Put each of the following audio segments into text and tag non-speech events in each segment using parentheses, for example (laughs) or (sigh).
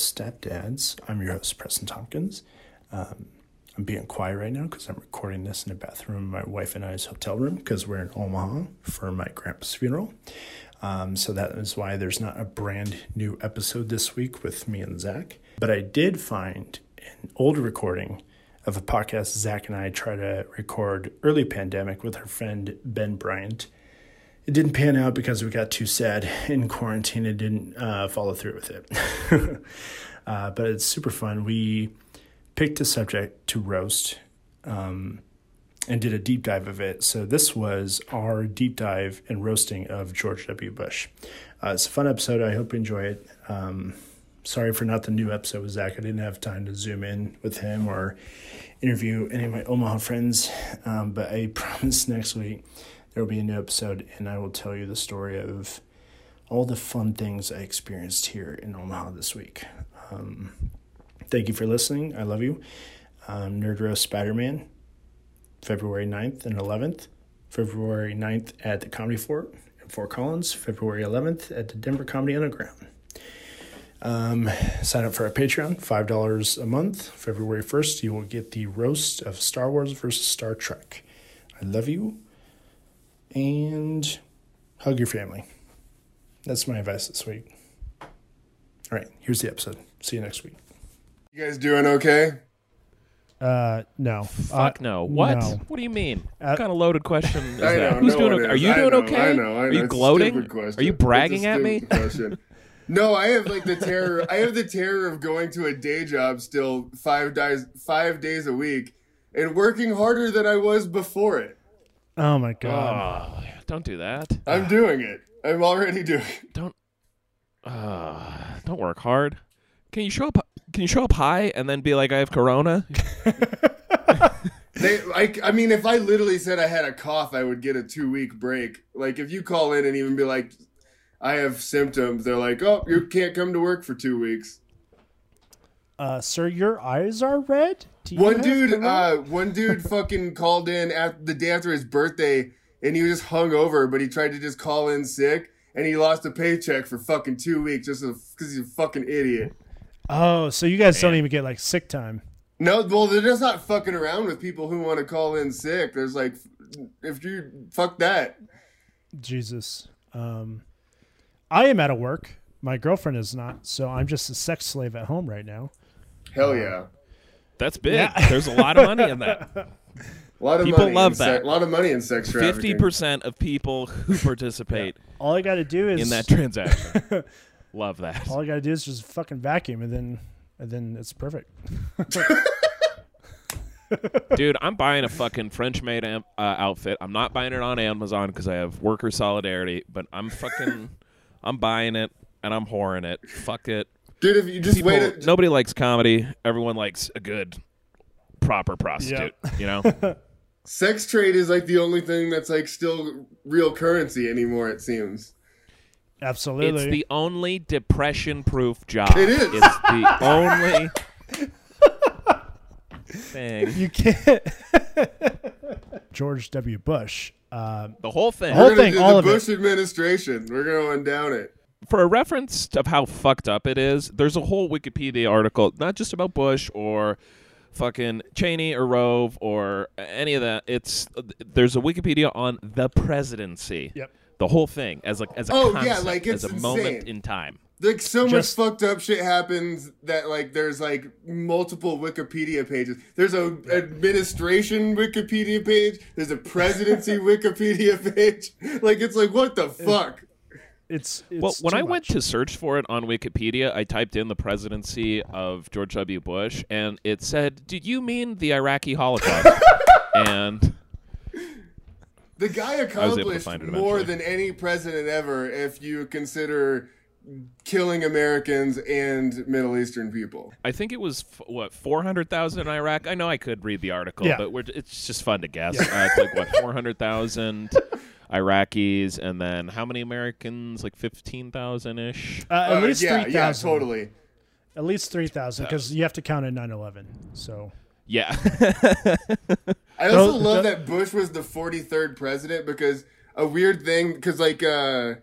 Stepdads. I'm your host, Preston Tompkins. Um, I'm being quiet right now because I'm recording this in a bathroom my wife and I's hotel room because we're in Omaha for my grandpa's funeral. Um, so that is why there's not a brand new episode this week with me and Zach. But I did find an old recording of a podcast Zach and I try to record early pandemic with our friend Ben Bryant it didn't pan out because we got too sad in quarantine and didn't uh, follow through with it. (laughs) uh, but it's super fun. We picked a subject to roast um, and did a deep dive of it. So this was our deep dive and roasting of George W. Bush. Uh, it's a fun episode. I hope you enjoy it. Um, sorry for not the new episode with Zach. I didn't have time to zoom in with him or interview any of my Omaha friends, um, but I (laughs) promise next week there will be a new episode, and I will tell you the story of all the fun things I experienced here in Omaha this week. Um, thank you for listening. I love you. Um, Nerd Roast Spider Man, February 9th and 11th. February 9th at the Comedy Fort in Fort Collins. February 11th at the Denver Comedy Underground. Um, sign up for our Patreon, $5 a month. February 1st, you will get the roast of Star Wars versus Star Trek. I love you and hug your family. That's my advice this week. All right, here's the episode. See you next week. You guys doing okay? Uh, no. Fuck uh, no. What? no. What do you mean? Uh, what kind of loaded question is I that? know, Who's no doing okay? Are is. you I doing know, okay? I know. I know. Are you It's gloating? Are you It's a bragging at me? question. No, I have like the terror. I have the terror of going to a day job still five days, five days a week, and working harder than I was before it. Oh my god. Oh, don't do that. I'm doing it. I'm already doing. It. Don't. Uh, don't work hard. Can you show up? Can you show up high and then be like, I have corona? They, I, I mean, if I literally said I had a cough, I would get a two week break. Like if you call in and even be like, I have symptoms, they're like, oh, you can't come to work for two weeks. Uh, sir, your eyes are red. Do you One dude, uh, one dude (laughs) fucking called in at the day after his birthday, and he was just hung over, but he tried to just call in sick, and he lost a paycheck for fucking two weeks just because he's a fucking idiot. oh, so you guys don't even get like sick time. No, well, they're just not fucking around with people who want to call in sick. There's like, if you fuck that. Jesus. Um, I am out of work. My girlfriend is not, so I'm just a sex slave at home right now. Hell yeah. That's big. Yeah. (laughs) There's a lot of money in that. (laughs) A lot of People money love in that. Se- a lot of money in sex trafficking. Fifty percent of people who (laughs) participate All I got to do is in that transaction love that. all I got to do is just fucking vacuum, and then and then it's perfect. Dude, I'm buying a fucking French made am- uh, outfit. I'm not buying it on Amazon because I have worker solidarity, but I'm fucking, I'm buying it and I'm whoring it. Fuck it. Dude, if you just People, wait. A, nobody likes comedy. Everyone likes a good, proper prostitute. You know, (laughs) sex trade is like the only thing that's like still real currency anymore. It seems. Absolutely. it's the only depression-proof job. It is. It's the only (laughs) thing. you can't. (laughs) George W. Bush. Uh, The whole thing. whole We're gonna thing, do all the of it. Bush administration. We're going down it. For a reference of how fucked up it is, there's a whole Wikipedia article, not just about Bush or fucking Cheney or Rove or any of that. It's there's a Wikipedia on the presidency. Yep. The whole thing as like as a Oh, yeah, concept, like, it's as a moment in time. Like so Just- much fucked up shit happens that like there's like multiple Wikipedia pages. There's a administration Wikipedia page. There's a presidency (laughs) Wikipedia page. Like it's like what the fuck? It's, it's well, when too I went to search for it on Wikipedia, I typed in the presidency of George W. Bush, and it said, "Did you mean the Iraqi Holocaust?" (laughs) and The guy accomplished more than any president ever if you consider killing Americans and Middle Eastern people. I think it was f- what four hundred thousand in Iraq. I know I could read the article, Yeah. but we're, it's just fun to guess. Uh, it's like what four hundred thousand (laughs) Iraqis, and then how many Americans? Like fifteen thousand ish. uh, at Uh, least yeah, three yeah, totally. At least three thousand because you have to count in 9-11. So Yeah, (laughs) I also No, love no- that Bush was the 43rd president because a weird thing, because like uh,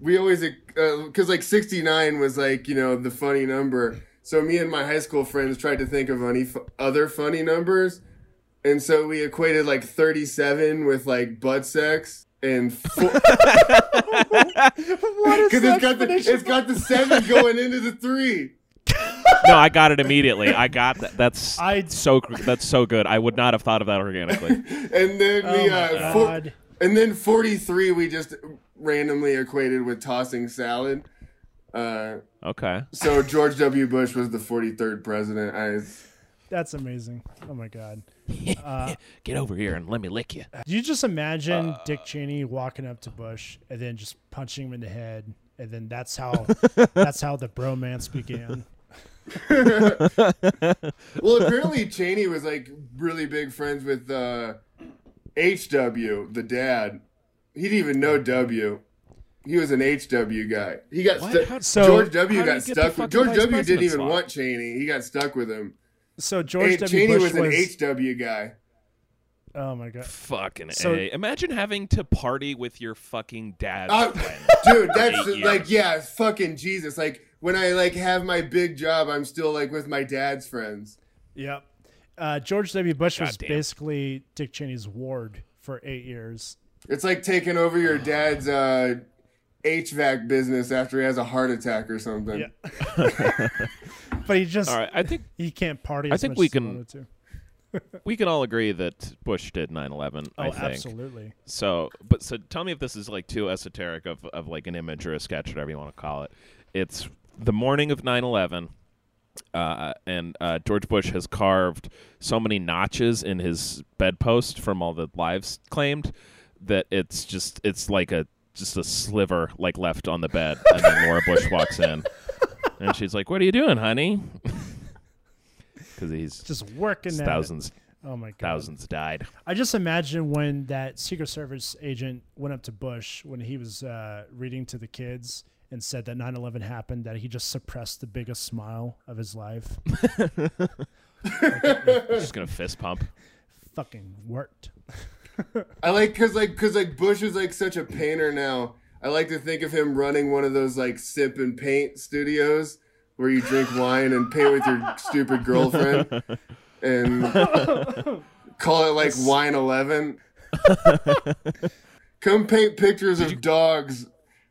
we always because like 69 was like you know the funny number. So me and my high school friends tried to think of any other funny numbers, and so we equated like 37 with like butt sex and (laughs) four. because (laughs) it's got the it's got the seven going into the three. no, I got it immediately. I got that. That's I- so that's so good. I would not have thought of that organically. (laughs) And then Oh we uh, four- and then 43 we just randomly equated with tossing salad. Uh, Okay. so George W. Bush was the 43rd president. I That's amazing. Oh my god. (laughs) Get over here and let me lick you. Do you just imagine Uh, Dick Cheney walking up to Bush and then just punching him in the head, and then that's how (laughs) that's how the bromance began. (laughs) well, apparently Cheney was like really big friends with uh, HW, the dad. He didn't even know W. He was an HW guy. He got What? stu- How- So- George W. got he get the stuck George W. didn't even slot? want Cheney. He got stuck with him. So George H- W. Cheney Bush was an was. HW guy. oh my god. Fucking So- a. Imagine having to party with your fucking dad's Uh, (laughs) dude, that's like years. yeah, fucking Jesus. Like when I like have my big job, I'm still like with my dad's friends. Yep. Uh, George W. Bush was Goddamn. basically Dick Cheney's ward for eight years. It's like taking over your dad's uh, HVAC business after he has a heart attack or something. Yeah. (laughs) (laughs) but he just All right, I think he can't party. I think we can- (laughs) we can all agree that Bush did 9/11. Oh, I think. absolutely. So, but so tell me if this is like too esoteric of, of like an image or a sketch, whatever you want to call it. It's the morning of 9 11, uh, and uh, George Bush has carved so many notches in his bedpost from all the lives claimed that it's just, it's like a, just a sliver like left on the bed. And then Laura Bush walks in (laughs) and she's like, What are you doing, honey? (laughs) Because he's Just working at it. thousands, Oh my god. thousands died. I just imagine when that Secret Service agent went up to Bush when he was uh, reading to the kids and said that 9/11 happened, that he just suppressed the biggest smile of his life. (laughs) (laughs) Just gonna fist pump. Fucking worked. I like because like because like Bush is like such a painter now. I like to think of him running one of those like sip and paint studios where you drink wine and paint with your (laughs) stupid girlfriend and (laughs) call it like Wine Eleven. (laughs) Come paint pictures of dogs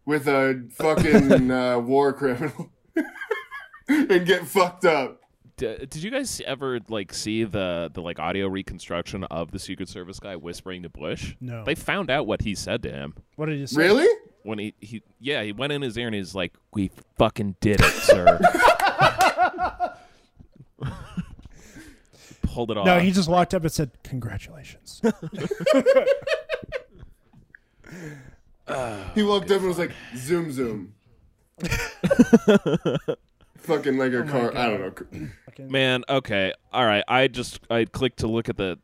with a fucking uh, war criminal and get fucked up. D- did you guys ever like see the the like audio reconstruction of the Secret Service guy whispering to Bush? No. They found out what he said to him What did you say? Really? When he he yeah he went in his ear and he's like, "We fucking did it, sir." (laughs) Pulled it off. No, he just walked up and said, "Congratulations." (laughs) He walked up and was like, "Zoom, zoom." (laughs) Fucking like a oh my car. I don't know. Man, okay, all right. I just I clicked to look at the.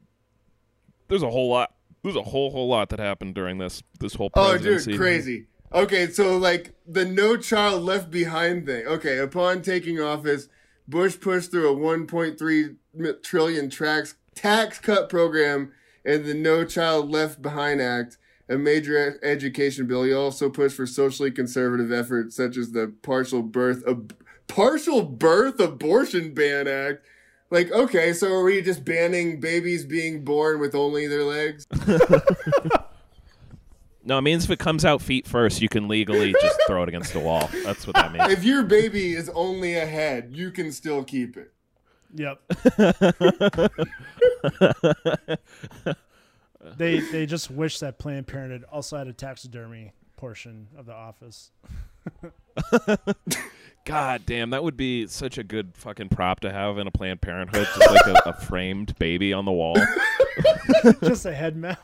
There's a whole lot. There's a whole whole lot that happened during this this whole oh, presidency. Oh, dude, crazy. Okay, so like the No Child Left Behind thing. Okay, upon taking office, Bush pushed through a 1.3 mi- trillion tax tax cut program and the No Child Left Behind Act, a major education bill. He also pushed for socially conservative efforts such as the partial birth ab- partial birth abortion ban act. Like, okay, so are we just banning babies being born with only their legs? (laughs) (laughs) No, it means if it comes out feet first, you can legally just throw it against the wall. That's what that means. if your baby is only a head, you can still keep it. Yep. (laughs) they they just wish that Planned Parenthood also had a taxidermy portion of the office. God damn, that would be such a good fucking prop to have in a Planned Parenthood, just like a, a framed baby on the wall. (laughs) just a head mount.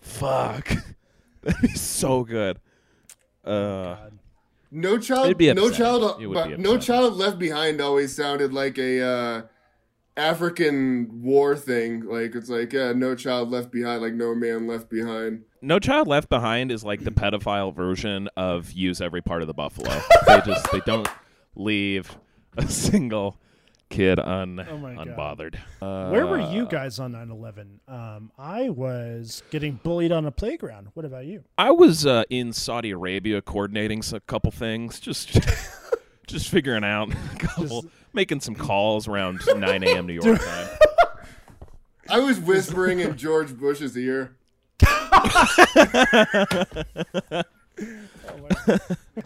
Fuck, (laughs) that'd be so good. Uh, No child, be no child, but be no child left behind always sounded like a uh, African war thing. Like it's like yeah, no child left behind, like no man left behind. No Child Left Behind is like the pedophile version of use every part of the buffalo. (laughs) they just they don't leave a single kid un Oh my God. unbothered. Where were Uh, you guys on 9/11? Um, I was getting bullied on a playground. What about you? I was uh, in Saudi Arabia coordinating a couple things, just (laughs) just figuring out, (laughs) a couple, making some calls around 9 a.m. New York time. I was whispering in George Bush's ear.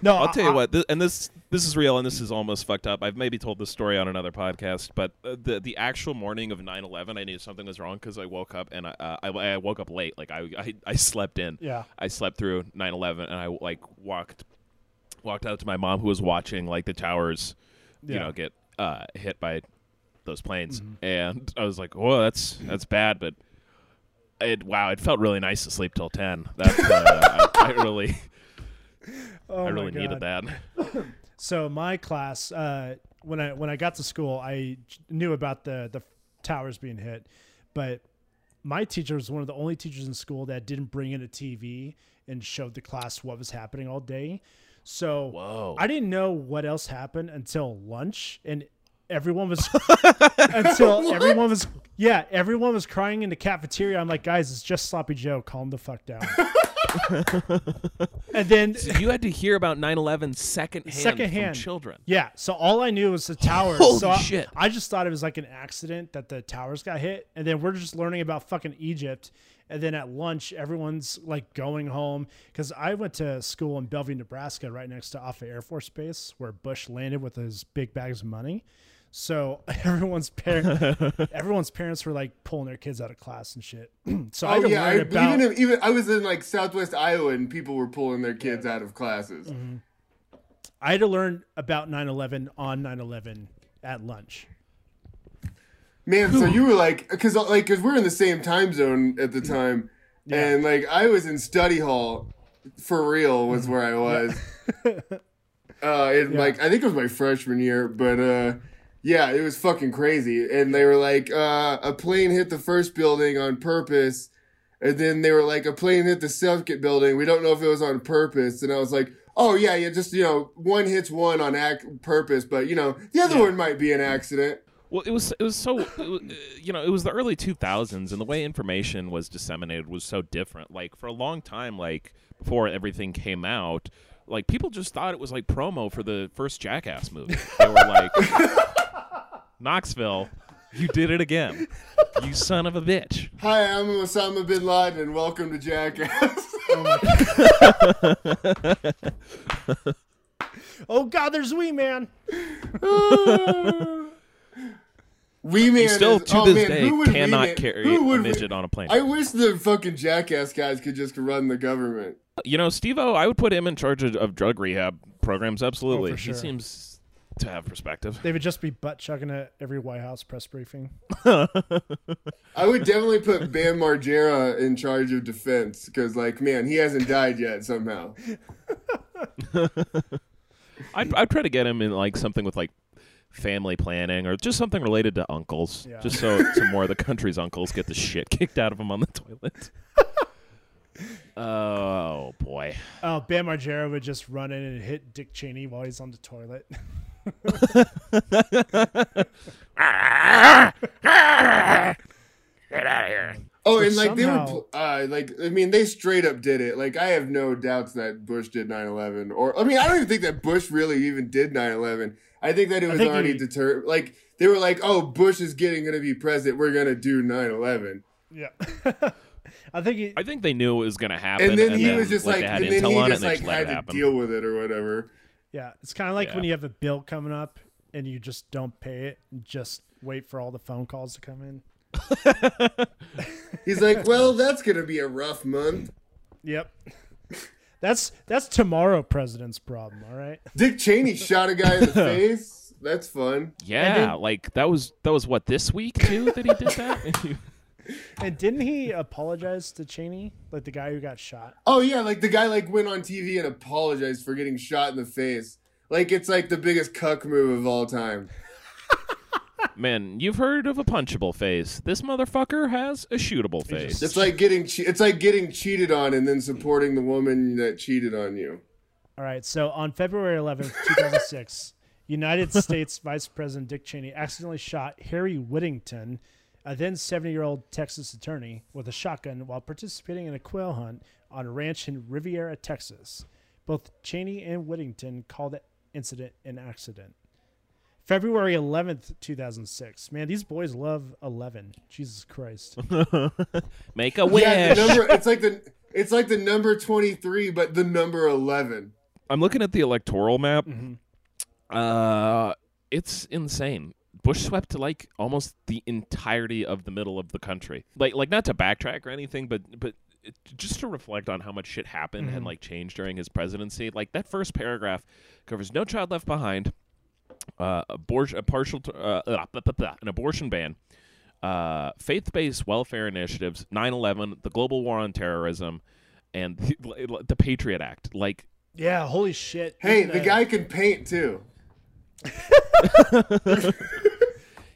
No, I'll tell you what, th- and this this is real, and this is almost fucked up. I've maybe told this story on another podcast, but uh, the the actual morning of 9/11, I knew something was wrong because I woke up and I, uh, I I woke up late, like I I, I slept in. Yeah. I slept through 9/11, and I like walked walked out to my mom who was watching like the towers, you know, get uh, hit by those planes, Mm-hmm. and I was like, "Whoa, that's that's bad," but. It, wow, it felt really nice to sleep till ten. That uh, I, I (laughs) really, Oh I really needed that. (coughs) So my class, uh, when I when I got to school, I knew about the the towers being hit, but my teacher was one of the only teachers in school that didn't bring in a TV and showed the class what was happening all day. So Whoa. I didn't know what else happened until lunch, and everyone was (laughs) until everyone was yeah everyone was crying in the cafeteria. I'm like, guys, it's just sloppy Joe. Calm the fuck down. (laughs) and then you had to hear about 9/11 secondhand, Secondhand. from children. Yeah, so all I knew was the towers. Holy so I, shit. I just thought it was like an accident that the towers got hit, and then we're just learning about fucking Egypt. And then at lunch, everyone's like going home because I went to school in Bellevue, Nebraska, right next to Offutt Air Force Base, where Bush landed with his big bags of money. So (laughs) everyone's par- (laughs) everyone's parents were like pulling their kids out of class and shit. (clears throat) so I Oh had to yeah, I, about even if, even I was in like Southwest Iowa and people were pulling their kids out of classes. Mm-hmm. I had to learn about 9/11 on 9/11 at lunch. Man, so you were like, because like, cause we're in the same time zone at the time, and like I was in study hall, for real was where I was. (laughs) uh, in like I think it was my freshman year, but uh, yeah, it was fucking crazy. And they were like, uh, a plane hit the first building on purpose, and then they were like, a plane hit the second building. We don't know if it was on purpose. And I was like. Oh yeah, yeah. Just you know, one hits one on ac- purpose, but you know, the other one might be an accident. Well, it was it was so it was, uh, you know it was the early 2000s, and the way information was disseminated was so different. Like for a long time, like before everything came out, like people just thought it was like promo for the first Jackass movie. They were like, (laughs) Knoxville, you did it again, you son of a bitch. Hi, I'm Osama bin Laden, and welcome to Jackass. (laughs) Oh God, there's Wee Man. (laughs) Wee Man You still is, to oh, this man, day who would Wee cannot carry who a would- midget on a plane. I wish the fucking Jackass guys could just run the government. You know, Steve-O, I would put him in charge of, of drug rehab programs. Absolutely, Oh, sure. he seems to have perspective. They would just be butt chugging at every White House press briefing. (laughs) I would definitely put Bam Margera in charge of defense because, like, man, he hasn't died yet somehow. (laughs) (laughs) I'd, I'd try to get him in like something with like family planning or just something related to uncles, Yeah. just so some more of the country's uncles get the shit kicked out of them on the toilet. oh boy, Oh, Bam Margera would just run in and hit Dick Cheney while he's on the toilet. Oh, But and like they somehow- were, pl- uh, like I mean, they straight up did it. Like I have no doubts that Bush did 9/11, or I mean, I don't even think that Bush really even did 9/11. I think that it was already he- determined. Like they were like, "Oh, Bush is getting going to be president. We're going to do 9/11." yeah. (laughs) I think he, I think they knew it was going to happen, And then he was just like, like, and then he on it, just and like had to happen. deal with it or whatever. Yeah. It's kind of like Yeah. when you have a bill coming up and you just don't pay it and just wait for all the phone calls to come in. (laughs) He's like, "Well, that's going to be a rough month." Yep. (laughs) That's that's tomorrow president's problem, all right? (laughs) Dick Cheney shot a guy in the face. That's fun. Yeah, like that was that was what this week too that he did that. And didn't he apologize to Cheney, like the guy who got shot? Oh yeah, like the guy like went on TV and apologized for getting shot in the face. Like it's like the biggest cuck move of all time. (laughs) Man, you've heard of a punchable face. This motherfucker has a shootable face. It's like getting che- it's like getting cheated on and then supporting the woman that cheated on you. All right, so on February 11th, 2006, (laughs) United States Vice President Dick Cheney accidentally shot Harry Whittington, a then 70 year old Texas attorney, with a shotgun while participating in a quail hunt on a ranch in Riviera, Texas. Both Cheney and Whittington called the incident an accident. February 11th, 2006. Man, these boys love 11. Jesus Christ. (laughs) Make a wish. Yeah, the number. (laughs) It's like the. It's like the number twenty three, but the number eleven. I'm looking at the electoral map. Mhm. Uh, it's insane. Bush swept like almost the entirety of the middle of the country. Like, like not to backtrack or anything, but but just to reflect on how much shit happened and Mhm. like changed during his presidency. Like that first paragraph covers No Child Left Behind, uh, abortion, a partial, t- uh, blah, blah, blah, an abortion ban, uh, faith-based welfare initiatives, 9/11, the global war on terrorism, and (laughs) the, the Patriot Act. Like Yeah, holy shit. Hey, Even, the guy can paint too. (laughs)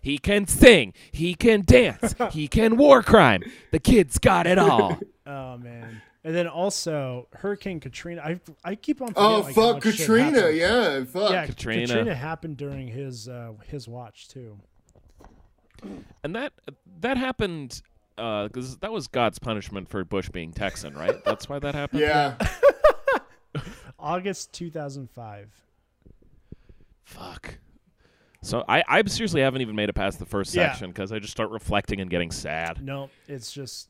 He can sing. He can dance. (laughs) he can war crime. The kid's got it all. (laughs) Oh, man. And then also Hurricane Katrina. I I keep on. Oh like, fuck, Katrina! Yeah, fuck. Yeah, Katrina. Katrina. happened during his uh, his watch too. And that that happened because that was God's punishment for Bush being Texan, right? (laughs) That's why that happened. Yeah, August 2005. Fuck. So I, I seriously haven't even made it past the first Yeah. section because I just start reflecting and getting sad. No, it's just.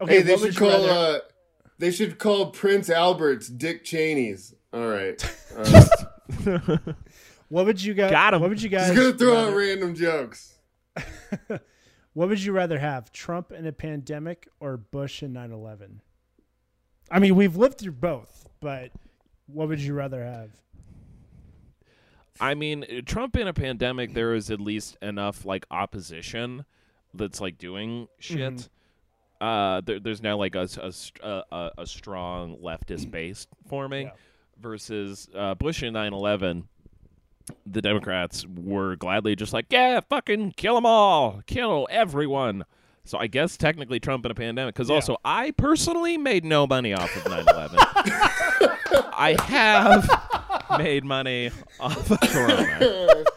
Okay, hey, they what would should you call. rather- Uh, they should call Prince Albert's Dick Cheney's. All right. (laughs) Uh, (laughs) what would you guys? Got 'em. What would you guys? just gonna throw out rather- random jokes. (laughs) What would you rather have, Trump in a pandemic or Bush in 9/11? I mean, we've lived through both, but what would you rather have? I mean, Trump in a pandemic, there is at least enough like opposition that's like doing shit. Mhm. Uh, there, there's now like a a, st- a, a, strong leftist base forming Yeah. versus uh, Bush in 9/11. The Democrats were gladly just like, yeah, fucking kill them all, kill everyone. So I guess technically Trump in a pandemic, because Yeah. also I personally made no money off of 9/11. (laughs) I have (laughs) made money off of Corona. (laughs)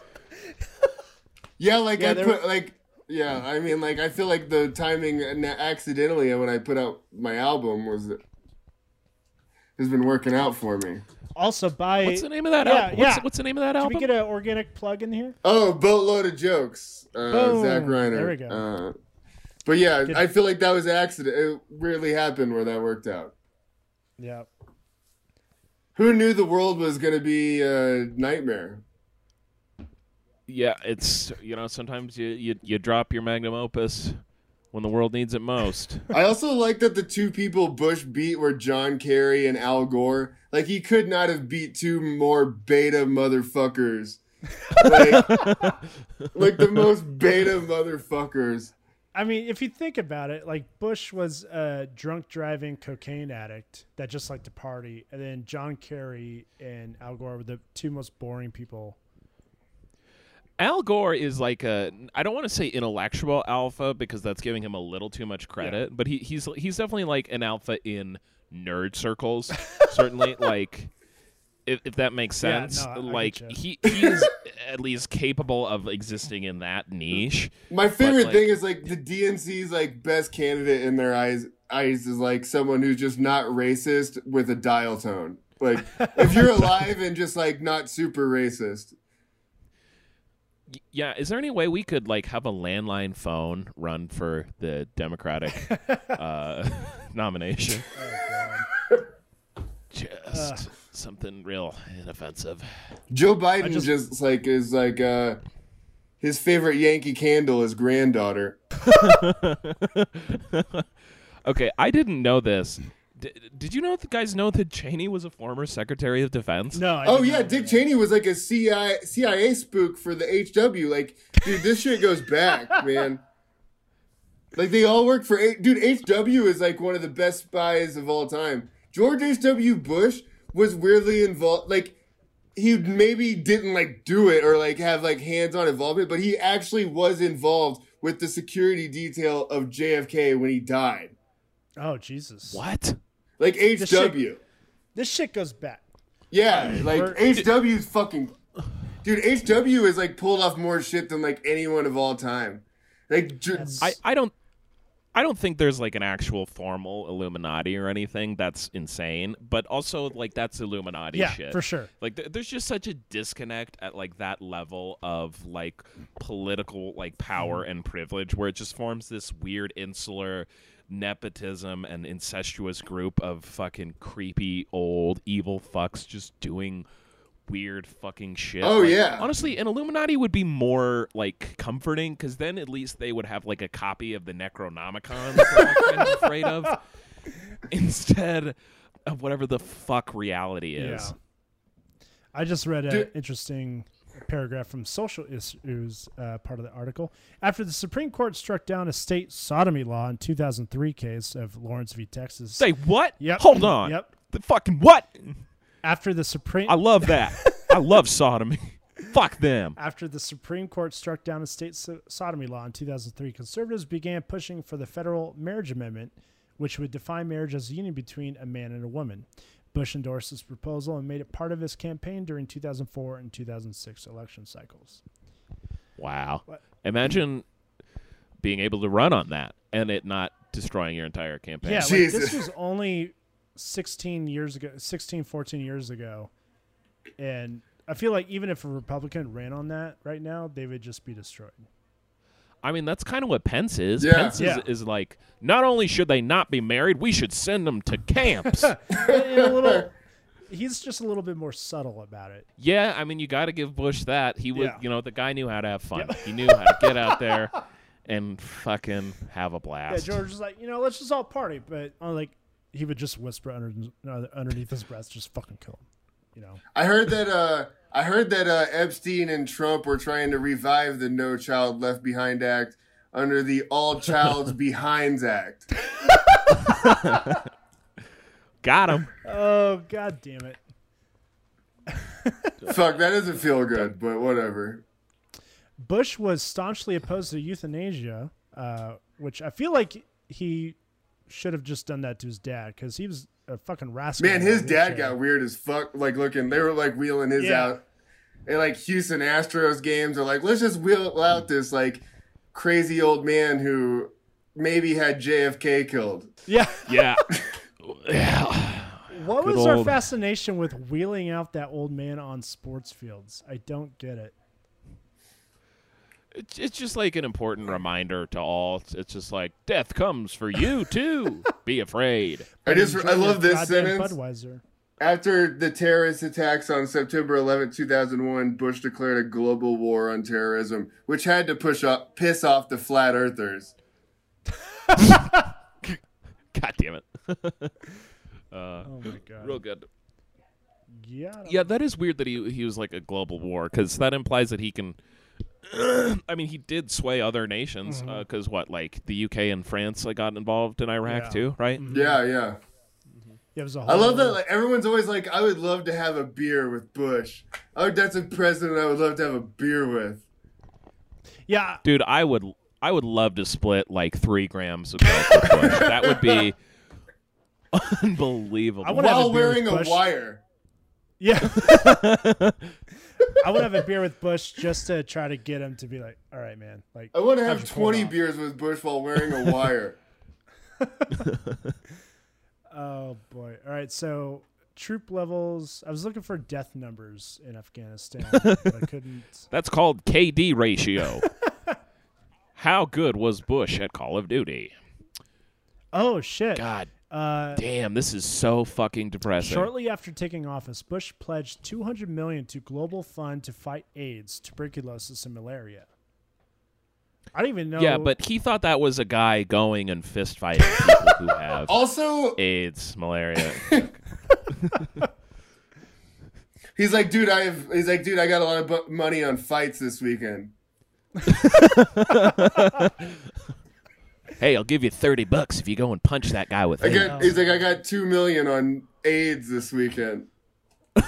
Yeah, like Yeah, I there put like. Yeah, I mean, like I feel like the timing and accidentally when I put out my album was has been working out for me. Also, buy. What's the name of that Yeah, album? What's, yeah. what's the name of that Can album? we get an organic plug in here? Oh, boatload of jokes. Uh, Boom. Zach Reiner. There we go. Uh, but yeah, Good. I feel like that was an accident. It really happened where that worked out. Yeah. Who knew the world was going to be a nightmare? Yeah, it's you know sometimes you, you you drop your magnum opus when the world needs it most. I also like that the two people Bush beat were John Kerry and Al Gore. Like he could not have beat two more beta motherfuckers. Like, (laughs) like the most beta motherfuckers. I mean, if you think about it, like Bush was a drunk driving cocaine addict that just liked to party, and then John Kerry and Al Gore were the two most boring people. Al Gore is like a I don't want to say intellectual alpha because that's giving him a little too much credit, but he, he's he's definitely like an alpha in nerd circles. (laughs) certainly, like if, if that makes Yeah, sense. no, I- I like getcha. he (laughs) he's at least capable of existing in that niche. My favorite like- thing is like the DNC's like best candidate in their eyes eyes is like someone who's just not racist with a dial tone. Like (laughs) if you're alive and just like not super racist. Yeah, is there any way we could like have a landline phone run for the Democratic (laughs) uh, nomination? Just something real inoffensive. Joe Biden just- just, like is like uh his favorite Yankee candle is granddaughter. (laughs) Okay, I didn't know this. D- did you know the guys know that Cheney was a former Secretary of Defense? No. I Oh yeah, Dick that. Cheney was like a CIA CIA spook for the HW. Like, dude, this shit goes back, (laughs) man. Like they all work for H- dude. HW is like one of the best spies of all time. George H.W. Bush was weirdly involved. Like he maybe didn't like do it or like have like hands-on involvement, but he actually was involved with the security detail of JFK when he died. Oh Jesus. What? Like shit- HW. This shit goes back. Yeah, like We're- HW is fucking. Dude, HW is like pulled off more shit than like anyone of all time. Like, ju- I, I don't I don't think there's like an actual formal Illuminati or anything. That's insane. But also like that's Illuminati Yeah, shit. for sure. Like th- there's just such a disconnect at like that level of like political like power and privilege where it just forms this weird insular nepotism and incestuous group of fucking creepy old evil fucks just doing weird fucking shit. Oh, Like, yeah. Honestly, an Illuminati would be more like comforting because then at least they would have like a copy of the Necronomicon that they're kind of (laughs) afraid of instead of whatever the fuck reality is. Yeah. I just read an interesting paragraph from Social Issues, uh, part of the article. After the Supreme Court struck down a state sodomy law in 2003 case of Lawrence v. Texas. Say what? Yep. Hold on. Yep. The fucking what? After the Supreme I love that. I love (laughs) sodomy. Fuck them. After the Supreme Court struck down a state so- sodomy law in 2003, conservatives began pushing for the federal marriage amendment, which would define marriage as a union between a man and a woman. Bush endorsed this proposal and made it part of his campaign during 2004 and 2006 election cycles. Wow. What? Imagine being able to run on that and it not destroying your entire campaign. Yeah, like, Jesus. this was only 16 years ago, 16, 14 years ago. And I feel like even if a Republican ran on that right now, they would just be destroyed. I mean, that's kind of what Pence is. Yeah. Pence Yeah. Is, is like, not only should they not be married, we should send them to camps. (laughs) And a little, he's just a little bit more subtle about it. yeah, I mean, you got to give Bush that. He was, Yeah. you know, the guy knew how to have fun. He knew how to get out there (laughs) and fucking have a Yeah, blast. George was like, you know, let's just all party, but uh, like he would just whisper under, uh, underneath his breath, just fucking kill him. You know, I heard that. Uh, I heard that uh, Epstein and Trump were trying to revive the No Child Left Behind Act under the All Child's (laughs) Behinds Act. Got him. oh god damn it. (laughs) Fuck, that doesn't feel good, but whatever. Bush was staunchly opposed to euthanasia, uh, which I feel like he should have just done that to his dad because he was a fucking rascal. Man, his dad wheelchair. got weird as fuck. Like looking, they were like wheeling his Yeah. out. And like Houston Astros games are like, let's just wheel out this like crazy old man who maybe had JFK killed. Yeah. Yeah. (laughs) yeah. What Good was our fascination with wheeling out that old man on sports fields? I don't get it. It's, it's just like an important reminder to all. It's, it's just like death comes for you too. (laughs) Be afraid. I just I love this goddamn sentence. Budweiser. After the terrorist attacks on September 11, 2001, Bush declared a global war on terrorism, which had to push up, piss off the flat earthers. (laughs) God damn it. (laughs) Uh, oh my god. Real good. Yeah. Yeah, that is weird that he he was like a global war because that implies that he can. I mean, he did sway other nations mm-hmm. uh, because what, like the UK and France, like got involved in Iraq Yeah. too, right? Mm-hmm. Yeah, yeah. Yeah, it was a I love that. Like everyone's always like, I would love to have a beer with Bush. Oh, that's a president I would love to have a beer with. Yeah, Dude, I would I would love to split like three grams of coke with Bush. (laughs) That would be unbelievable. I While a beer with wearing a wire. yeah. (laughs) I would have a beer with Bush just to try to get him to be like, "All right, man." Like, I want to how'd have you pull it 20 beers with Bush while wearing a wire. (laughs) (laughs) Oh boy! All right, so troop levels. I was looking for death numbers in Afghanistan, but I (laughs) couldn't. That's called KD ratio. How good was Bush at Call of Duty? Oh shit! God Uh, damn, this is so fucking depressing. Shortly after taking office, Bush pledged 200 million to Global Fund to fight AIDS, tuberculosis, and malaria. I don't even know. Yeah, but he thought that was a guy going and fist fighting people who (laughs) have Also, AIDS, malaria. (laughs) he's like, dude, I have. He's like, dude, I got a lot of money on fights this weekend. (laughs) hey, I'll give you thirty bucks if you go and punch that guy with I AIDS. got. He's like, I got two million on AIDS this weekend. (laughs)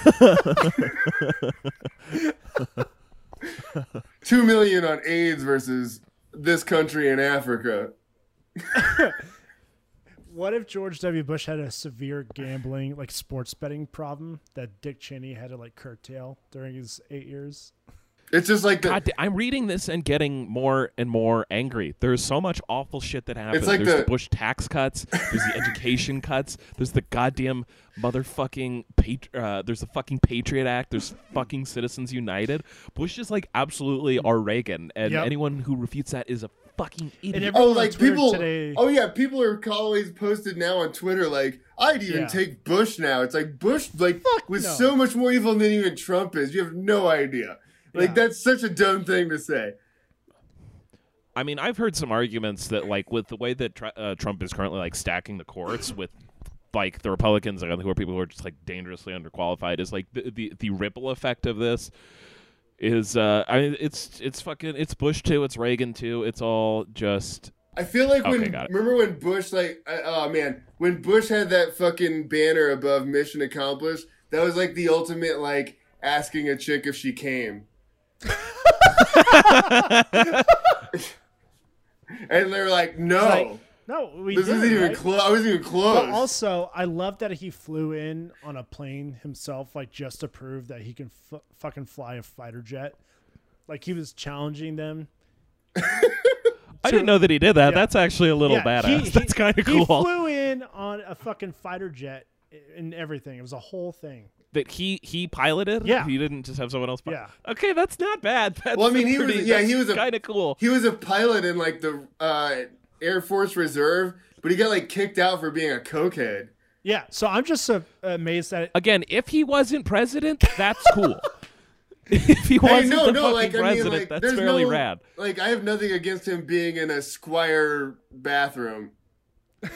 two million on AIDS versus this country in Africa. What if George W. Bush had a severe gambling, like sports betting problem that Dick Cheney had to like curtail during his eight years? It's just like the, God, I'm reading this and getting more and more angry. There's so much awful shit that happened. like there's the, the- Bush tax cuts. There's the education (laughs) cuts. There's the goddamn motherfucking pat- uh, There's the fucking Patriot Act. There's fucking Citizens United. Bush is like absolutely our Reagan, and Yep. anyone who refutes that is a fucking idiot. And Oh, like people. today. Oh yeah, people are always posted now on Twitter like I'd even Yeah. take Bush now. It's like Bush like was no. so much more evil than even Trump is. You have no idea. Like Yeah. that's such a dumb thing to say. I mean, I've heard some arguments that, like, with the way that tr- uh, Trump is currently like stacking the courts (laughs) with, like, the Republicans, like, who are people who are just like dangerously underqualified, is like the the, the ripple effect of this is. Uh, I mean, it's it's fucking it's Bush too, it's Reagan too, it's all just. I feel like Okay, when remember when Bush like I- oh man when Bush had that fucking banner above mission accomplished that was like the ultimate like asking a chick if she came. (laughs) and they're like, no, like, no, we this did, isn't even right? close. I wasn't even close. But also, I love that he flew in on a plane himself, like just to prove that he can f- fucking fly a fighter jet. Like he was challenging them. (laughs) I didn't know that he did that. Yeah. That's actually a little Yeah, badass. he- he- That's kind of cool. He cool. flew in on a fucking fighter jet and everything. It was a whole thing. That he he piloted. Yeah. he didn't just have someone else. Pilot. Yeah. Okay, that's not bad. That's Well, I mean, he was- yeah, he was a- kind of cool. he was a pilot in like the uh, Air Force Reserve, but he got like kicked out for being a cokehead. Yeah. So I'm just so amazed that Again, if he wasn't president, that's cool. (laughs) if he Hey, wasn't no, the no, fucking like I mean, president, like that's fairly no, rad. Like I have nothing against him being in a Squire bathroom. (laughs)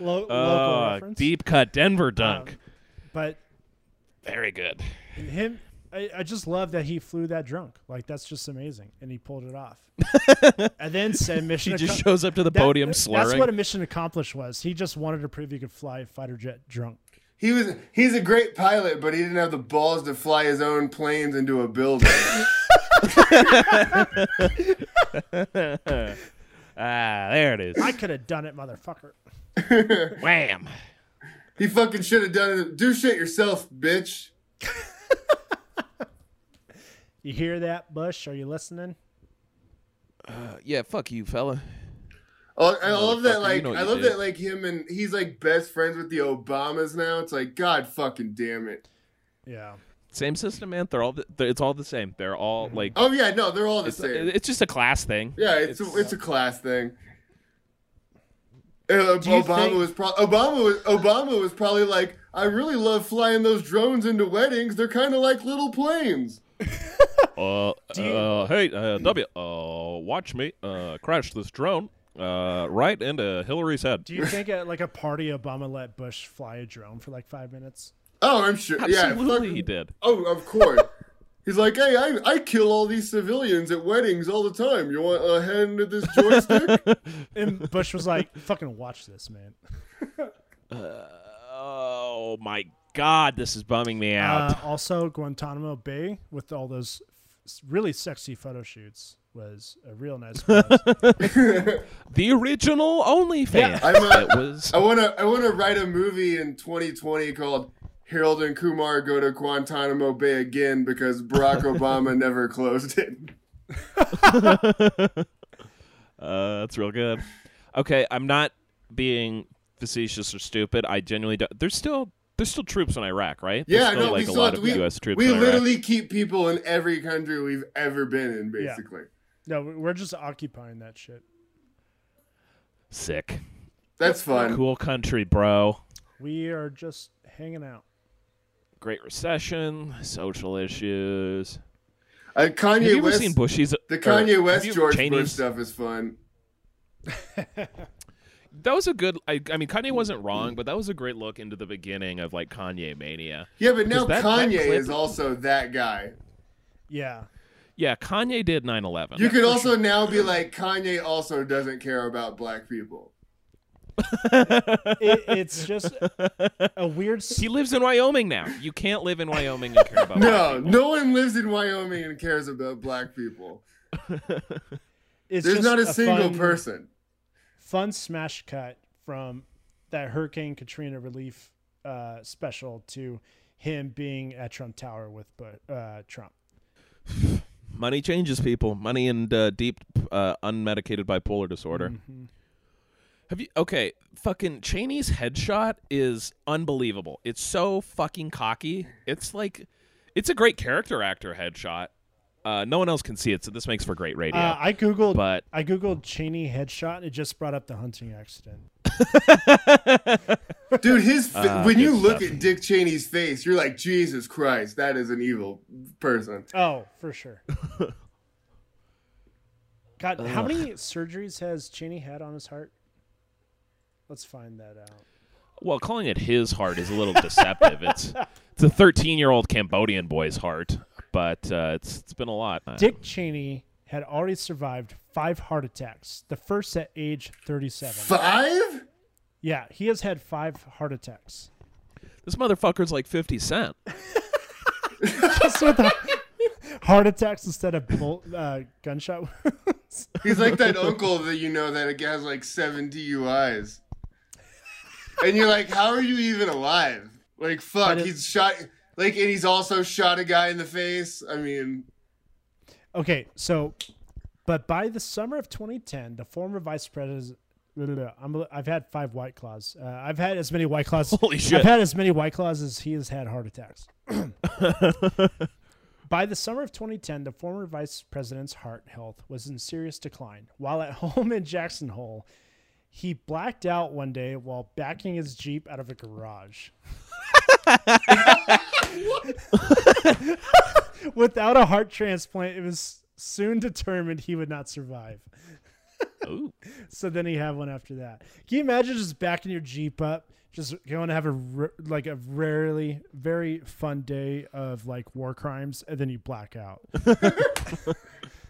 lo- local Uh, reference. deep cut Denver dunk. Um, but Very good. him, I, I just love that he flew that drunk. Like that's just amazing, and he pulled it off. (laughs) and then said mission. He just accom- shows up to the That- podium slurring. That's what a mission accomplished was. He just wanted to prove he could fly a fighter jet drunk. He was he's a great pilot, but he didn't have the balls to fly his own planes into a building. (laughs) (laughs) ah, there it is. I could have done it, motherfucker. Wham. He fucking should have done it. Do shit yourself, bitch. (laughs) You hear that, Bush? Are you listening? Uh, yeah, fuck you, fella. Oh, I love that. Like you know I love did. that. Like him and he's like best friends with the Obamas now. It's like God fucking damn it. Yeah. Same system, man. They're all. The, they're, it's all the same. They're all like. Oh yeah, no, they're all the It's, same. it's just a class thing. yeah, it's a, it's a class thing. Do you Obama think- was pro- Obama was Obama was probably like, I really love flying those drones into weddings. They're kind of like little planes. (laughs) Uh, you- uh, hey, uh, W, uh, watch me uh, crash this drone uh, right into Hillary's head. Do you think (laughs) at like a party, Obama let Bush fly a drone for like five minutes? Oh, I'm sure. yeah, Absolutely, fuck- he did. Oh, of course. (laughs) He's like, hey, I, I kill all these civilians at weddings all the time. You want a hand at this joystick? (laughs) And Bush was like, "Fucking watch this, man." (laughs) Oh my God, this is bumming me out. Uh, also, Guantanamo Bay with all those f- really sexy photo shoots was a real nice. (laughs) the original OnlyFans. I'm a- was. I wanna I wanna write a movie in 2020 called Harold and Kumar go to Guantanamo Bay again because Barack (laughs) Obama never closed it. (laughs) Uh, that's real good. Okay, I'm not being facetious or stupid. I genuinely don't. There's still there's still troops in Iraq, right? Yeah, still, no, like we a still lot have of we, U.S. troops. we in Iraq. literally keep people in every country we've ever been in, Yeah. basically. no, we're just occupying that shit. sick. That's fun. Cool country, bro. We are just hanging out. Great recession, social issues. Uh, Have Kanye you ever West, seen Bushy's? the Kanye have West you- George Cheney's- Bush stuff is fun. (laughs) That was a good. I, I mean, Kanye wasn't wrong, but that was a great look into the beginning of like Kanye mania. Yeah, but now that- that Kanye clip- is also that guy. Yeah, Yeah, Kanye did 9/11. You could also now be like Kanye also doesn't care about black people. (laughs) it, it's just a weird. s- He lives in Wyoming now. You can't live in Wyoming and care about. black No, people. no one lives in Wyoming and cares about black people. It's There's just not a single fun, person. Fun smash cut from that Hurricane Katrina relief uh, special to him being at Trump Tower with uh, Trump. Money changes people. Money and uh, deep uh, unmedicated bipolar disorder. Mhm. Have you okay? Fucking Cheney's headshot is unbelievable. It's so fucking cocky. It's like, it's a great character actor headshot. Uh, no one else can see it, so this makes for great radio. Uh, I googled. but I googled Cheney headshot. And it just brought up the hunting accident. (laughs) Dude, his fa- Ah, when you look stuff. at Dick Cheney's face, you're like, Jesus Christ, that is an evil person. Oh, for sure. (laughs) God, how many surgeries has Cheney had on his heart? Let's find that out. well, calling it his heart is a little deceptive. It's (laughs) it's a 13 year old Cambodian boy's heart, but uh, it's it's been a lot. Dick Cheney had already survived five heart attacks. The first at age 37. Five? Yeah, he has had five heart attacks. This motherfucker's like 50 Cent. (laughs) Just with the heart attacks instead of bull, uh, gunshot wounds. He's like that (laughs) uncle that you know that has like seven DUIs. And you're like, how are you even alive? Like, fuck, he's shot. Like, and he's also shot a guy in the face. I mean, Okay, so, but by the summer of 2010, the former vice president. I'm, I've had five white claws. Uh, I've had as many white claws. Holy shit. I've had as many white claws as he has had heart attacks. (laughs) By the summer of 2010, the former vice president's heart health was in serious decline. While at (laughs) home in Jackson Hole, he blacked out one day while backing his Jeep out of a garage. (laughs) Without a heart transplant, it was soon determined he would not survive. Ooh. So then he had one after that. Can you imagine just backing your Jeep up, just going to have a like a rarely very fun day of like war crimes, and then you black out? (laughs)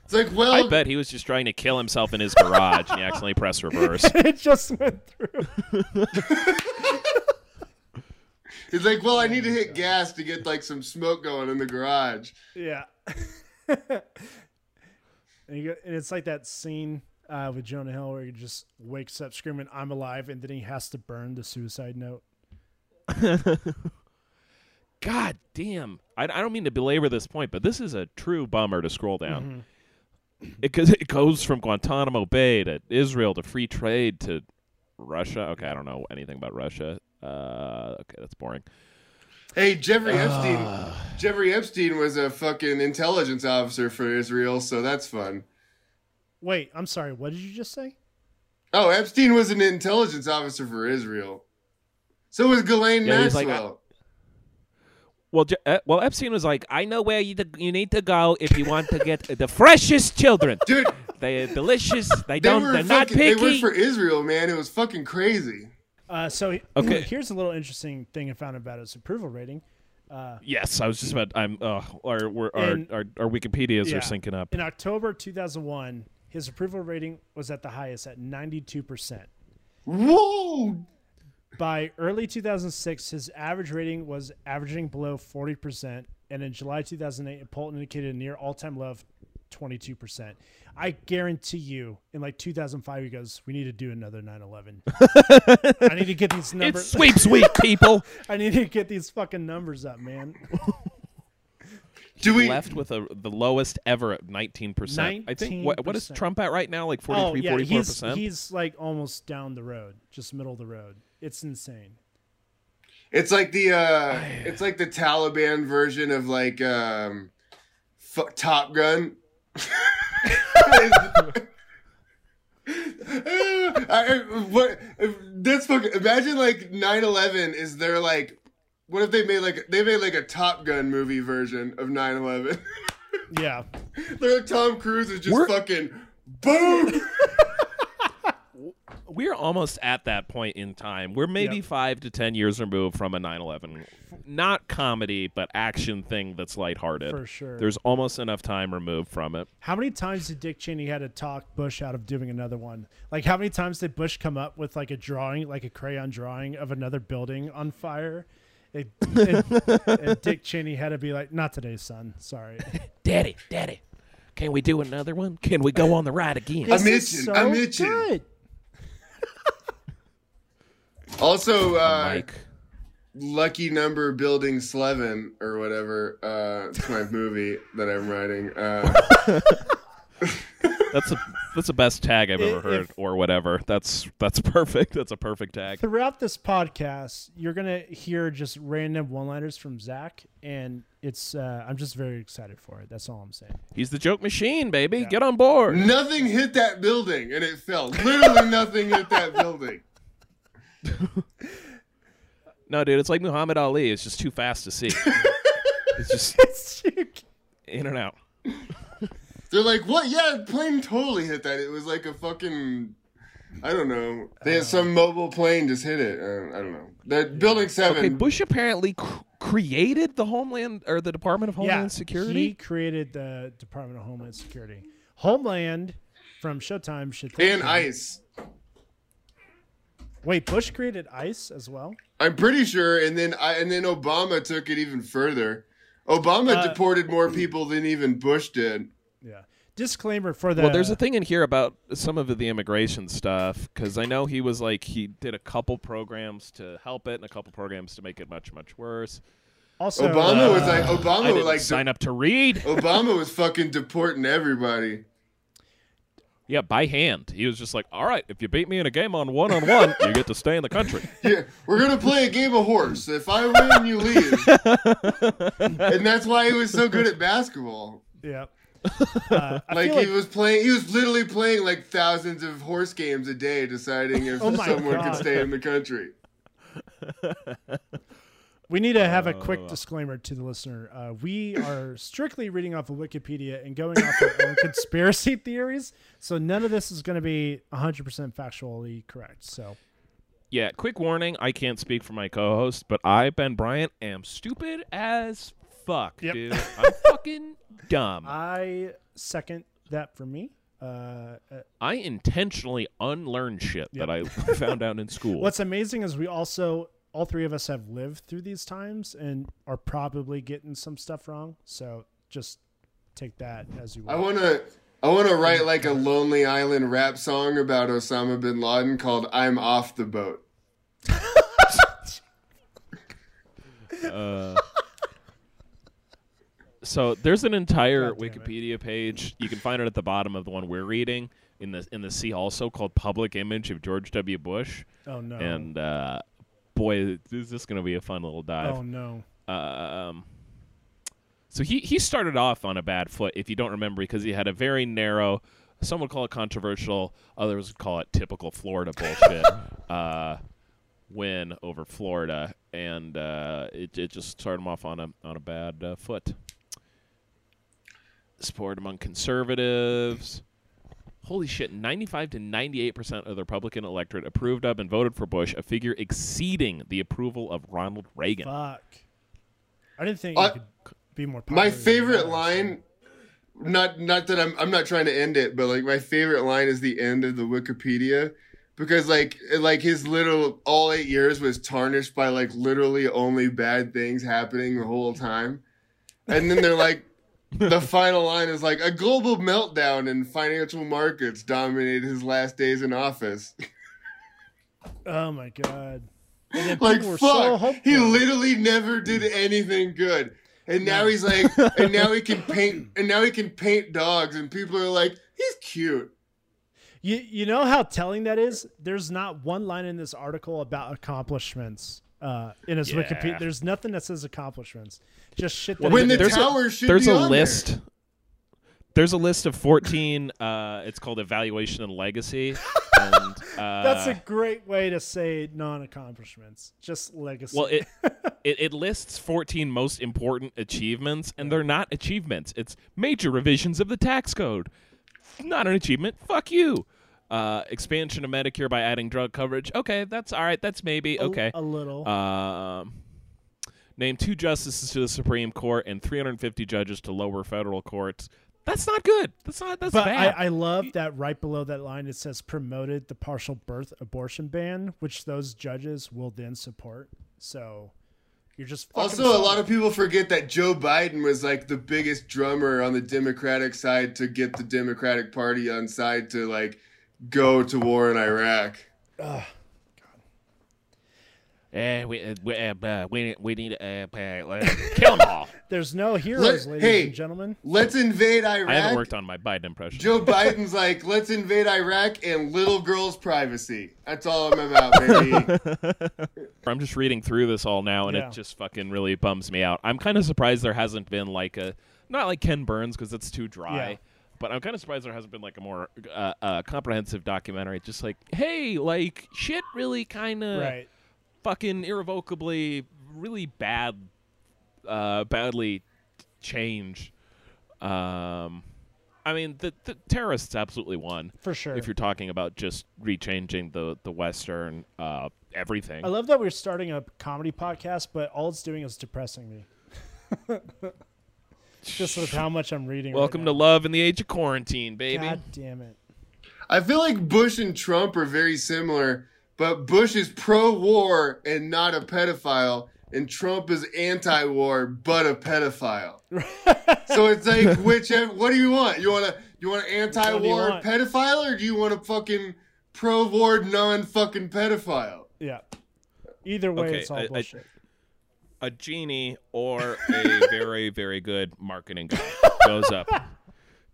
it's like, well, I bet he was just trying to kill himself in his garage and he accidentally pressed reverse. (laughs) it just went through. (laughs) he's like, well, I need to hit gas to get like some smoke going in the garage. Yeah. (laughs) and, go, and it's like that scene uh, with Jonah Hill where he just wakes up screaming, "I'm alive," and then he has to burn the suicide note. God damn. I, I don't mean to belabor this point, but this is a true bummer to scroll down. It, 'cause (laughs) it goes from Guantanamo Bay to Israel to free trade to Russia. Okay, I don't know anything about Russia. Uh, okay, that's boring. Hey, Jeffrey Epstein. Jeffrey Epstein was a fucking intelligence officer for Israel, so that's fun. Wait, I'm sorry. What did you just say? Oh, Epstein was an intelligence officer for Israel. So was Ghislaine Yeah, he was like, Maxwell. Well, uh, well, Epstein was like, I know where you, you need to go if you want to get the freshest children. (laughs) Dude, They're delicious. They, they don't. They're not fucking, they picky. worked for Israel, man. It was fucking crazy. Uh, so Okay. (clears throat) here's a little interesting thing I found about his approval rating. yes, I was just about. I'm. Uh, our, we're, our, And- our our Wikipedia's Yeah. are syncing up. In October 2001, his approval rating was at the highest at 92%. Whoa! By early 2006, his average rating was averaging below 40%, and in July 2008, a poll indicated a near all-time low of 22%. I guarantee you, in like 2005, he goes, "We need to do another 9/11. I need to get these It's numbers. sweeps week, (laughs) people. I need to get these fucking numbers up, man." (laughs) Do we? left with a, the lowest ever at 19%. I think what, what is Trump at right now? Like 43, oh yeah, 44 he's he's like almost down the road, just middle of the road. It's insane. It's like the uh, (sighs) it's like the Taliban version of like um, fu- Top Gun. (laughs) (laughs) I, what that's fucking imagine like 9-11 is their like what if they made like they made like a Top Gun movie version of 9-11 (laughs) Yeah, They're like Tom Cruise is just We're- fucking boom We're almost at that point in time. We're maybe Yep. five to 10 years removed from a 9 11. Not comedy, but action thing that's lighthearted. for sure. There's almost enough time removed from it. How many times did Dick Cheney had to talk Bush out of doing another one? Like how many times did Bush come up with like a drawing, like a crayon drawing of another building on fire? It, and, (laughs) and Dick Cheney had to be like, "Not today, son. Sorry." (laughs) Daddy, Daddy, can we do another one? Can we go on the ride again? I'm This is. I'm itching. Good. Also, uh, Mike. Lucky Number Building Slevin or whatever. Uh, it's my (laughs) movie that I'm writing. Uh, (laughs) That's a that's the best tag I've ever If- heard, or whatever. That's that's perfect. That's a perfect tag. Throughout this podcast, you're gonna hear just random one-liners from Zach, and it's uh, I'm just very excited for it. That's all I'm saying. He's the joke machine, baby. Get on board. nothing hit that building, and it fell. Literally (laughs) nothing hit that building. (laughs) No, dude, it's like Muhammad Ali. It's just too fast to see. (laughs) it's just It's in and out. They're like, what? Yeah, plane totally hit that. It was like a fucking. I don't know. They had some mobile plane just hit it. Uh, I don't know. That building seven. Okay, Bush apparently cr- created the Homeland or the Department of Homeland yeah, Security. He created the Department of Homeland Security. Homeland from Showtime should thank and him. ice. Wait, Bush created ICE as well. I'm pretty sure, and then I and then Obama took it even further. Obama Uh, deported more people than even Bush did. Yeah. Disclaimer for the. Well, there's a thing in here about some of the immigration stuff because I know he was like he did a couple programs to help it and a couple programs to make it much much worse. also Obama uh, was like I Obama didn't was like sign up to read. Obama was fucking deporting everybody. Yeah, by hand. He was just like, "All right, if you beat me in a game on one on one, you get to stay in the country." (laughs) Yeah, we're gonna play a game of horse. If I win, you leave. (laughs) and that's why he was so good at basketball. Yeah. (laughs) Uh, I Like feel he was playing, he was literally playing like thousands of horse games a day, deciding if Oh someone God. could stay in the country. We need to have a Uh. quick disclaimer to the listener. Uh, we are (coughs) strictly reading off of Wikipedia and going off our own (laughs) conspiracy theories, so none of this is going to be 100% factually correct. So, Yeah, quick warning: I can't speak for my co-host, but I, Ben Bryant, am stupid as fuck, Yep. dude. (laughs) I'm fucking dumb. I second that for me. Uh, uh, I intentionally unlearned shit that I found out in school. (laughs) what's amazing is we also, all three of us have lived through these times and are probably getting some stuff wrong. So just take that as you will. I wanna, I wanna write like a Lonely Island rap song about Osama bin Laden called "I'm Off the Boat." Uh, so there's an entire God damn it. Wikipedia page. You can find it at the bottom of the one we're reading in the in the C also called "Public Image of George W. Bush," oh, no. and uh, boy, is this going to be a fun little dive. oh, no. um, so he he started off on a bad foot, if you don't remember, because he had a very narrow. Some would call it controversial. Others would call it typical Florida bullshit. (laughs) uh, win over Florida, and uh, it it just started him off on a on a bad uh, foot. Support among conservatives. Holy shit! Ninety-five to ninety-eight percent of the Republican electorate approved of and voted for Bush, a figure exceeding the approval of Ronald Reagan. Fuck. I didn't think Uh, you could be more popular. My favorite line, not not that I'm I'm not trying to end it, but like my favorite line is the end of the Wikipedia because like like his little all eight years was tarnished by like literally only bad things happening the whole time, and then they're like. (laughs) the final line is like a global meltdown in financial markets dominated his last days in office. (laughs) Oh my god. Like fuck, so he literally never did anything good, and now he's like, (laughs) and now he can paint, and now he can paint dogs, and people are like, he's cute. You you know how telling that is? There's not one line in this article about accomplishments. Uh, in his Yeah. Wikipedia, there's nothing that says accomplishments. Just shit that. When the did. There's a- tower should There's be a on there. list. There's a list of 14. Uh, it's called evaluation and legacy. And, (laughs) uh, That's a great way to say non-accomplishments. Just legacy. well, it, (laughs) it it lists 14 most important achievements, and they're not achievements. It's major revisions of the tax code. Not an achievement. Fuck you. Uh, expansion of Medicare by adding drug coverage. Okay, that's all right. That's maybe okay. A, little. Um, name two justices to the Supreme Court and 350 judges to lower federal courts. That's not good. That's not. That's but bad. I, I love that right below that line it says promoted the partial birth abortion ban, which those judges will then support. So you're just fucking Also, a lot of people forget that Joe Biden was like the biggest drummer on the Democratic side to get the Democratic Party on side to like go to war in Iraq. Eh, we, uh, we, uh, uh, we, we need to uh, uh, kill them all. (laughs) There's no heroes, Let- ladies hey. and gentlemen. Let's invade Iraq. I haven't worked on my Biden impression. Joe Biden's like, let's invade Iraq and little girls' privacy. That's all I'm about, baby. (laughs) I'm just reading through this all now, and Yeah. it just fucking really bums me out. I'm kind of surprised there hasn't been like a not like Ken Burns because it's too dry. Yeah. But I'm kind of surprised there hasn't been like a more uh, uh, comprehensive documentary. Just like, hey, like shit, really kind of Right. fucking irrevocably, really bad, uh, badly change. Um, I mean, the the terrorists absolutely won. For sure. If you're talking about just rechanging the the Western uh, everything. I love that we're starting a comedy podcast, but all it's doing is depressing me. (laughs) Just with how much I'm reading. right Welcome now. to love in the age of quarantine, baby. God damn it. I feel like Bush and Trump are very similar, but Bush is pro-war and not a pedophile, and Trump is anti-war but a pedophile. (laughs) so it's like, which what do you want? You want to you want an anti-war pedophile, or do you want a fucking pro-war non-fucking pedophile? Yeah. Either way, Okay, it's all I- I- bullshit. A genie or a very, very good marketing guy goes up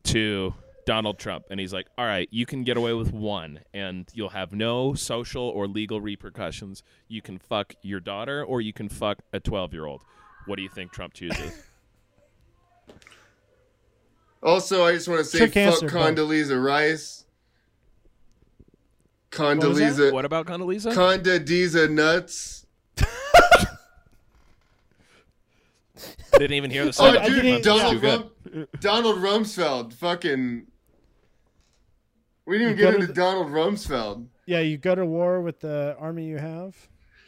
to Donald Trump and he's like, All right, you can get away with one and you'll have no social or legal repercussions. You can fuck your daughter or you can fuck a 12 year old. What do you think Trump chooses? Also, I just want to say, Trick fuck answer, bud. Condoleezza Rice. was that? Condoleezza, what about Condoleezza? Condoleezza nuts. Didn't even hear the Oh, dude, didn't- Donald, Too good. Rum- Donald Rumsfeld, fucking. We didn't even go get into the- Donald Rumsfeld. Yeah, you go to war with the army you have.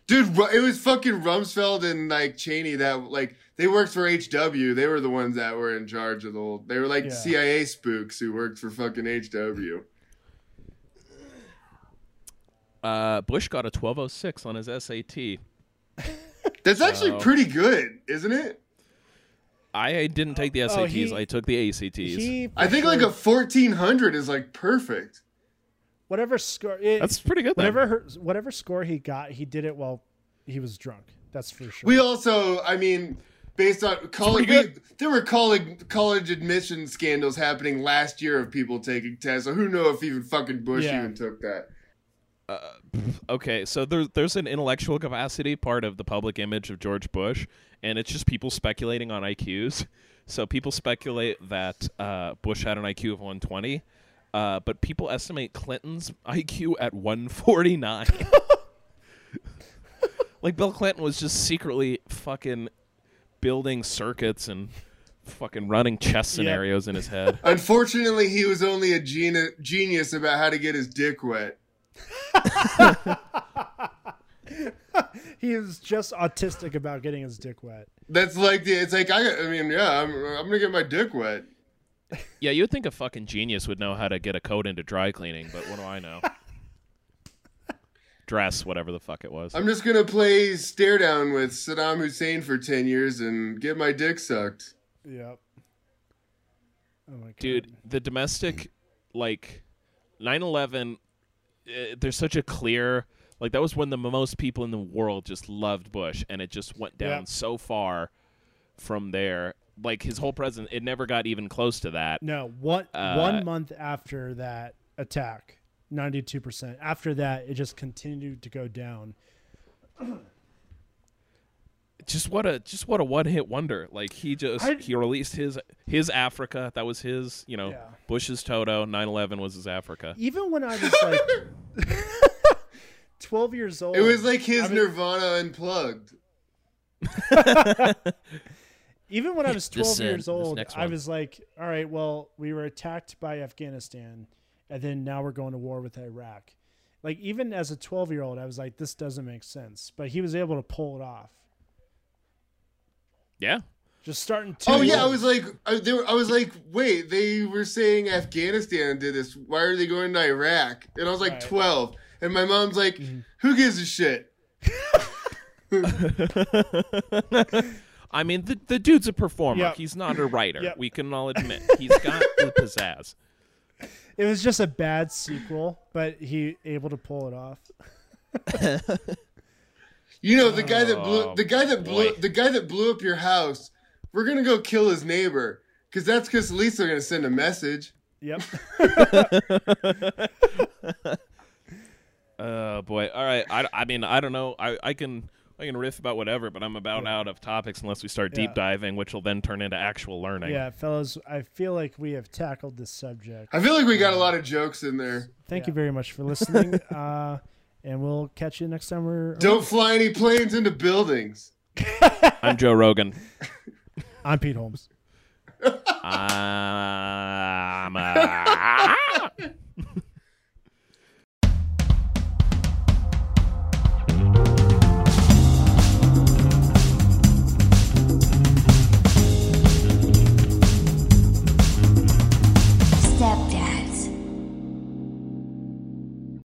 Dude, it was fucking Rumsfeld and like Cheney that like they worked for HW. They were the ones that were in charge of the whole. They were like Yeah. CIA spooks who worked for fucking HW. Uh, Bush got a 1206 on his SAT. That's actually So- pretty good, isn't it? I didn't take the Oh, oh SATs. he- I took the ACTs. He, I for think like a fourteen hundred is like perfect. whatever score. It, That's pretty good. Whatever her, whatever score he got, he did it while he was drunk. That's for sure. We also, I mean, based on college, pretty we, there were college college admission scandals happening last year of people taking tests. So who know if even fucking Bush Yeah. even took that? Uh, okay, so there, there's an intellectual capacity part of the public image of George Bush, and it's just people speculating on IQs. So people speculate that uh, Bush had an IQ of 120, uh, but people estimate Clinton's (laughs) IQ at 149. (laughs) like Bill Clinton was just secretly fucking building circuits and fucking running chess scenarios in his head. (laughs) Unfortunately, he was only a geni- genius about how to get his dick wet. He is just autistic about getting his dick wet. That's like the. It's like I. I mean, yeah, I'm. I'm gonna get my dick wet. Yeah, you'd think a fucking genius would know how to get a coat into dry cleaning, but what do I know? (laughs) Dress, whatever the fuck it was. I'm just gonna play stare down with Saddam Hussein for ten years and get my dick sucked. Yep. Oh my god, Dude, the domestic, like, 9 11, eh, there's such a clear, like, that was when the most people in the world just loved Bush, and it just went down Yeah. so far from there. Like, his whole president, it never got even close to that. No, what Uh, one month after that attack, ninety two percent. After that, it just continued to go down. just what a just what a one hit wonder. Like he just I- he released his his Africa. That was his you know Yeah. Bush's Toto. 9-11 was his Africa. Even when I was like (laughs) twelve years old, It was like his I mean- Nirvana unplugged. (laughs) even when I was This, twelve uh, years this old, I was like, all right, well, we were attacked by Afghanistan, and then now we're going to war with Iraq. Like even as a twelve year old, I was like, this doesn't make sense. But he was able to pull it off. Yeah, Just starting to. Oh yeah, I was like, I, they were, I was like, wait, they were saying Afghanistan did this. Why are they going to Iraq? And I was like Right. twelve, and my mom's like, mm-hmm. who gives a shit? (laughs) I mean the the dude's a performer. Yep. He's not a writer. Yep. We can all admit he's got (laughs) the pizzazz. It was just a bad sequel, but he able to pull it off. You know the guy that blew Oh, the guy that blew boy. the guy that blew up your house. We're gonna go kill his neighbor because that's because at least they're gonna send a message. Yep. (laughs) Oh boy. All right. I, I mean I don't know. I, I can I can riff about whatever, but I'm about out of topics unless we start deep Yeah. diving, which will then turn into actual learning. yeah, fellas, I feel like we have tackled this subject. I feel like we got a lot of jokes in there. Thank Yeah. you very much for listening. (laughs) uh, and we'll catch you next time we're. Don't fly any planes into buildings. (laughs) I'm Joe Rogan. (laughs) I'm Pete Holmes. I'm, uh,